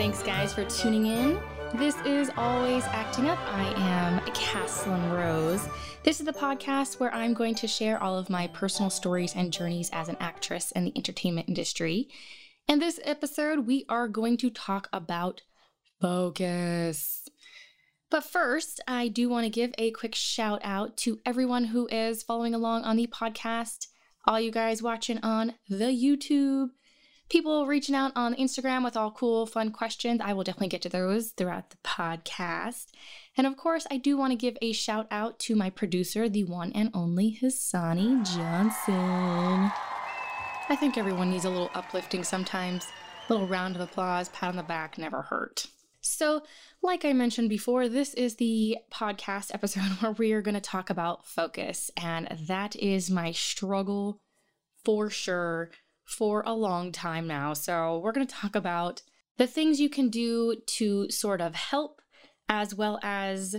Thanks, guys, for tuning in. This is Always Acting Up. I am Caslin Rose. This is the podcast where I'm going to share all of my personal stories and journeys as an actress in the entertainment industry. In this episode, we are going to talk about focus. But first, I do want to give a quick shout out to everyone who is following along on the podcast, all you guys watching on the YouTube, people reaching out on Instagram with all cool, fun questions. I will definitely get to those throughout the podcast. And of course, I do want to give a shout out to my producer, the one and only Hassani Johnson. I think everyone needs a little uplifting sometimes. A little round of applause, pat on the back never hurt. So, like I mentioned before, this is the podcast episode where we are going to talk about focus. And that is my struggle for sure for a long time now. So, we're going to talk about the things you can do to sort of help, as well as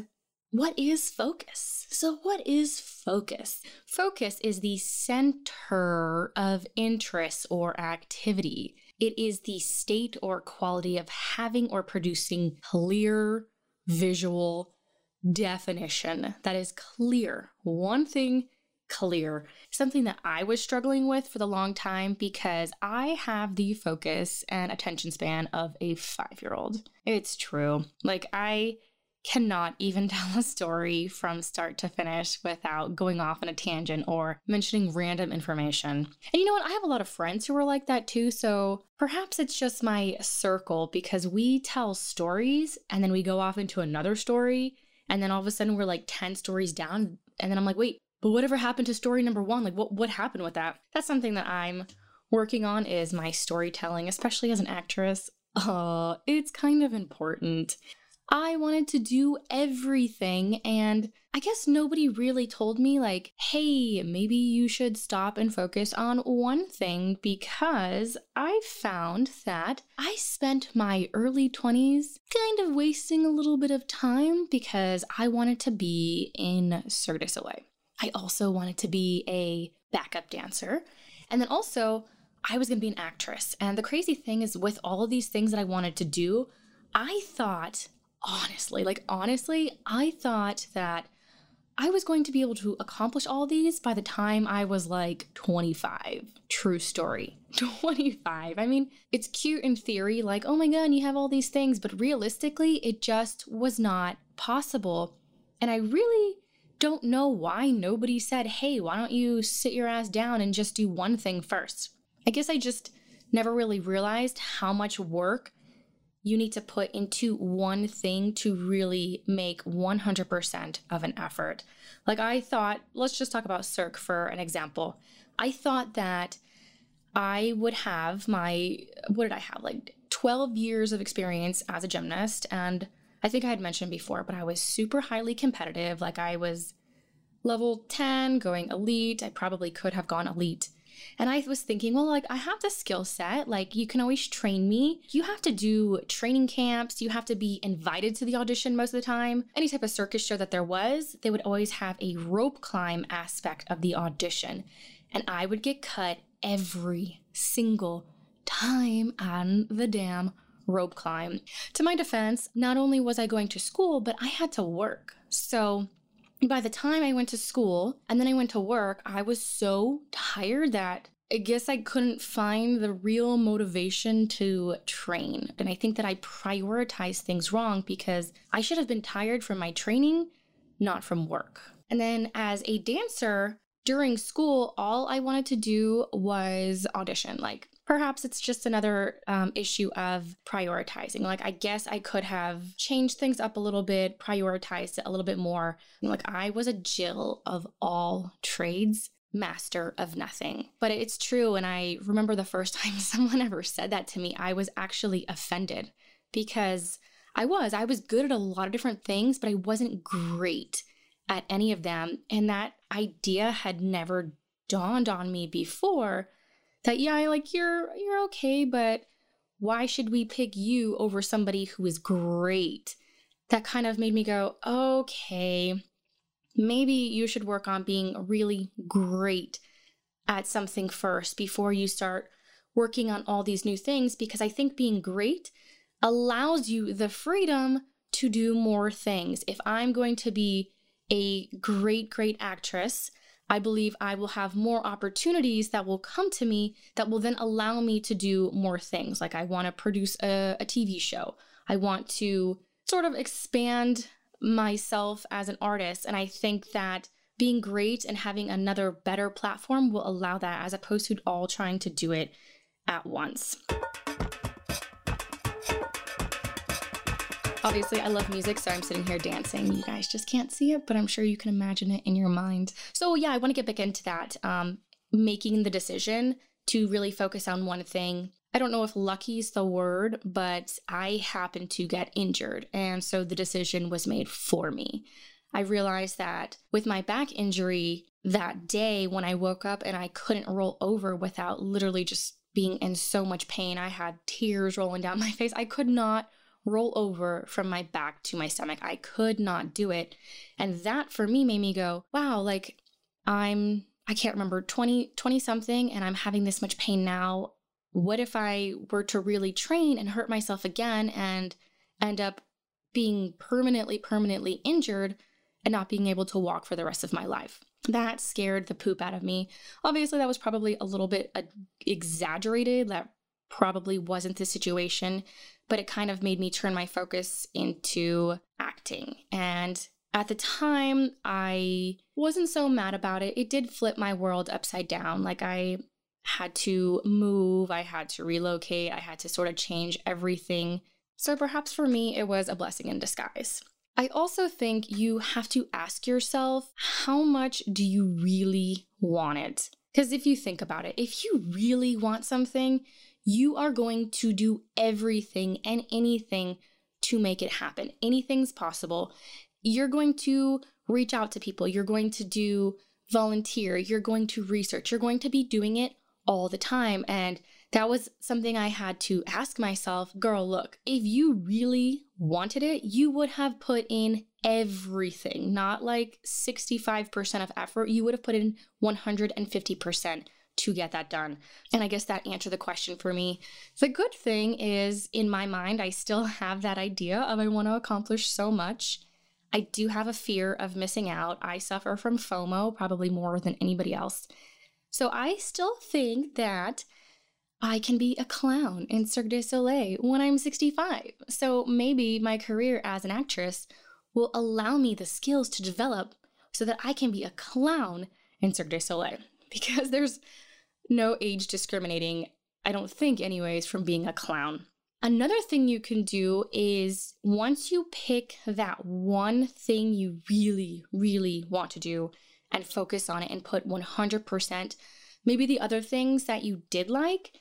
what is focus. So, what is focus? Focus is the center of interest or activity. It is the state or quality of having or producing clear visual definition that is clear. One thing clear. Something that I was struggling with for the long time because I have the focus and attention span of a five year old. It's true. Like, I cannot even tell a story from start to finish without going off on a tangent or mentioning random information. And you know what? I have a lot of friends who are like that too. So perhaps it's just my circle because we tell stories and then we go off into another story. And then all of a sudden we're like 10 stories down. And then I'm like, wait, but whatever happened to story number one? Like, what, what happened with that? That's something that I'm working on is my storytelling, especially as an actress. Uh, it's kind of important. I wanted to do everything, and I guess nobody really told me, like, hey, maybe you should stop and focus on one thing because I found that I spent my early 20s kind of wasting a little bit of time because I wanted to be in Cirque du Soleil. I also wanted to be a backup dancer. And then also, I was going to be an actress. And the crazy thing is, with all of these things that I wanted to do, I thought, honestly, like honestly, I thought that I was going to be able to accomplish all these by the time I was like 25. True story. 25. I mean, it's cute in theory, like, oh my God, you have all these things, but realistically, it just was not possible. And I really don't know why nobody said, hey, why don't you sit your ass down and just do one thing first? I guess I just never really realized how much work you need to put into one thing to really make 100% of an effort. Like, I thought, let's just talk about Cirque for an example. I thought that I would have my, what did I have? Like 12 years of experience as a gymnast and I think I had mentioned before, but I was super highly competitive. Like I was level 10 going elite. I probably could have gone elite. And I was thinking, well, like, I have the skill set. Like, you can always train me. You have to do training camps. You have to be invited to the audition most of the time. Any type of circus show that there was, they would always have a rope climb aspect of the audition. And I would get cut every single time on the damn rope climb. To my defense, not only was I going to school, but I had to work. So by the time I went to school and then I went to work, I was so tired that I guess I couldn't find the real motivation to train. And I think that I prioritized things wrong because I should have been tired from my training, not from work. And then as a dancer, during school, all I wanted to do was audition. Like, perhaps it's just another um, issue of prioritizing. Like, I guess I could have changed things up a little bit, prioritized it a little bit more. Like, I was a Jill of all trades. Master of nothing. But it's true. And I remember the first time someone ever said that to me, I was actually offended because I was. I was good at a lot of different things, but I wasn't great at any of them. And that idea had never dawned on me before that yeah, like you're you're okay, but why should we pick you over somebody who is great? That kind of made me go, okay, maybe you should work on being really great at something first before you start working on all these new things because I think being great allows you the freedom to do more things. If I'm going to be a great, great actress, I believe I will have more opportunities that will come to me that will then allow me to do more things. Like I want to produce a, a TV show, I want to sort of expand myself as an artist. And I think that being great and having another better platform will allow that as opposed to all trying to do it at once. Obviously, I love music, so I'm sitting here dancing. You guys just can't see it, but I'm sure you can imagine it in your mind. So, yeah, I want to get back into that. Um, making the decision to really focus on one thing. I don't know if lucky is the word, but I happened to get injured. And so the decision was made for me. I realized that with my back injury that day when I woke up and I couldn't roll over without literally just being in so much pain, I had tears rolling down my face. I could not roll over from my back to my stomach. I could not do it. And that for me made me go, wow, like I'm, I can't remember, 20, 20 something, and I'm having this much pain now. What if I were to really train and hurt myself again and end up being permanently, permanently injured and not being able to walk for the rest of my life? That scared the poop out of me. Obviously, that was probably a little bit uh, exaggerated. That probably wasn't the situation, but it kind of made me turn my focus into acting. And at the time, I wasn't so mad about it. It did flip my world upside down. Like, I had to move, I had to relocate, I had to sort of change everything. So, perhaps for me, it was a blessing in disguise. I also think you have to ask yourself how much do you really want it? Because if you think about it, if you really want something, you are going to do everything and anything to make it happen. Anything's possible. You're going to reach out to people, you're going to do volunteer, you're going to research, you're going to be doing it all the time. And that was something I had to ask myself girl, look, if you really wanted it, you would have put in everything, not like 65% of effort. You would have put in 150% to get that done. And I guess that answered the question for me. The good thing is, in my mind, I still have that idea of I want to accomplish so much. I do have a fear of missing out. I suffer from FOMO probably more than anybody else. So I still think that I can be a clown in Cirque du Soleil when I'm 65. So maybe my career as an actress will allow me the skills to develop so that I can be a clown in Cirque du Soleil. Because there's no age discriminating, I don't think, anyways, from being a clown. Another thing you can do is once you pick that one thing you really, really want to do and focus on it and put 100%, maybe the other things that you did like,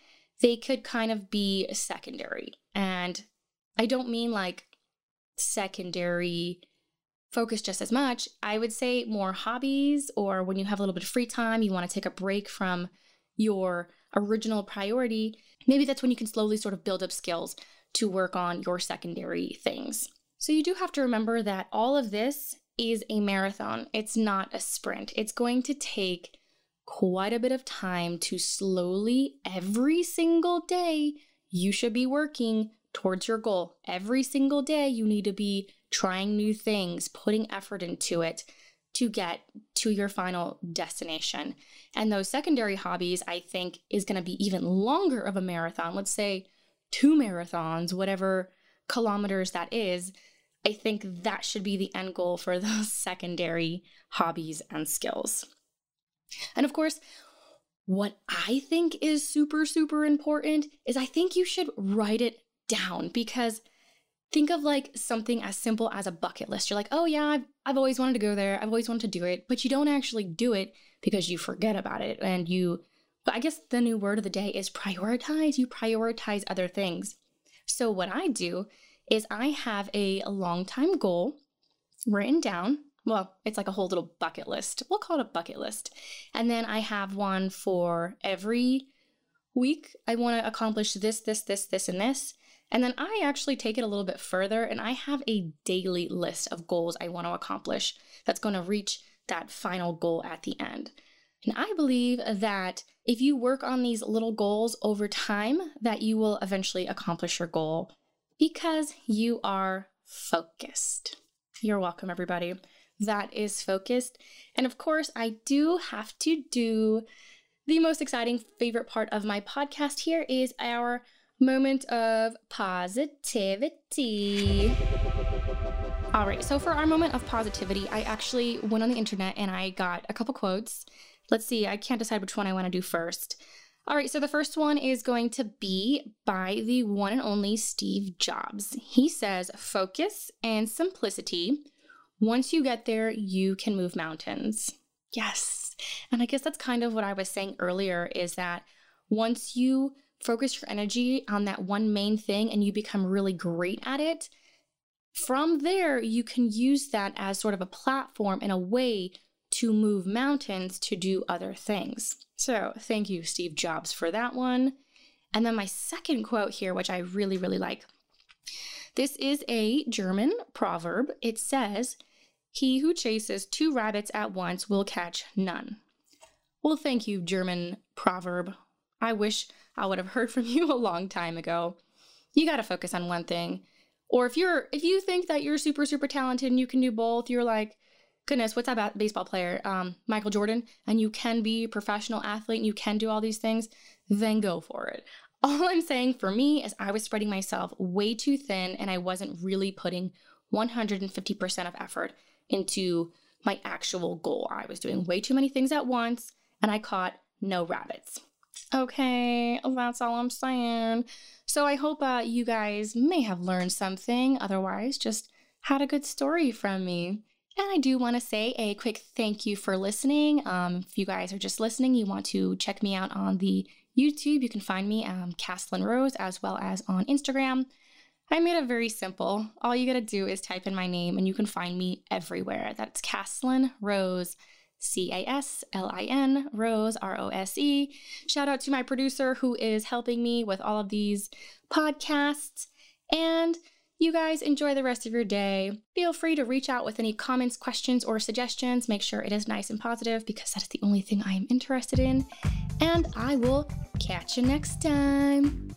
they could kind of be secondary. And I don't mean like secondary focus just as much. I would say more hobbies, or when you have a little bit of free time, you want to take a break from your original priority, maybe that's when you can slowly sort of build up skills to work on your secondary things. So you do have to remember that all of this is a marathon, it's not a sprint. It's going to take quite a bit of time to slowly, every single day, you should be working towards your goal. Every single day, you need to be trying new things, putting effort into it to get to your final destination. And those secondary hobbies, I think, is going to be even longer of a marathon. Let's say two marathons, whatever kilometers that is. I think that should be the end goal for those secondary hobbies and skills. And of course, what I think is super, super important is I think you should write it down because think of like something as simple as a bucket list. You're like, oh yeah, I've, I've always wanted to go there. I've always wanted to do it, but you don't actually do it because you forget about it. And you, I guess the new word of the day is prioritize. You prioritize other things. So what I do is I have a, long time goal written down. Well, it's like a whole little bucket list. We'll call it a bucket list. And then I have one for every week. I want to accomplish this, this, this, this, and this. And then I actually take it a little bit further and I have a daily list of goals I want to accomplish that's going to reach that final goal at the end. And I believe that if you work on these little goals over time, that you will eventually accomplish your goal Because you are focused. You're welcome, everybody. That is focused. And of course, I do have to do the most exciting favorite part of my podcast here is our moment of positivity. All right, so for our moment of positivity, I actually went on the internet and I got a couple quotes. Let's see, I can't decide which one I want to do first. All right, so the first one is going to be by the one and only Steve Jobs. He says, Focus and simplicity. Once you get there, you can move mountains. Yes. And I guess that's kind of what I was saying earlier is that once you focus your energy on that one main thing and you become really great at it, from there, you can use that as sort of a platform and a way to move mountains to do other things. So, thank you, Steve Jobs, for that one. And then my second quote here, which I really, really like. This is a German proverb. It says, He who chases two rabbits at once will catch none. Well, thank you, German proverb. I wish I would have heard from you a long time ago. You got to focus on one thing. Or if you're if you think that you're super super talented and you can do both, you're like, goodness, what's that baseball player, um, Michael Jordan, and you can be a professional athlete and you can do all these things, then go for it. All I'm saying for me is I was spreading myself way too thin and I wasn't really putting 150% of effort into my actual goal. I was doing way too many things at once and I caught no rabbits. Okay, that's all I'm saying. So I hope uh, you guys may have learned something. Otherwise, just had a good story from me. And I do want to say a quick thank you for listening. Um, if you guys are just listening, you want to check me out on the YouTube, you can find me, um, Caslin Rose, as well as on Instagram. I made it very simple. All you gotta do is type in my name and you can find me everywhere. That's Caslin Rose. C A S L I N, Rose, R O S E. Shout out to my producer who is helping me with all of these podcasts. And you guys enjoy the rest of your day. Feel free to reach out with any comments, questions, or suggestions. Make sure it is nice and positive because that is the only thing I am interested in. And I will catch you next time.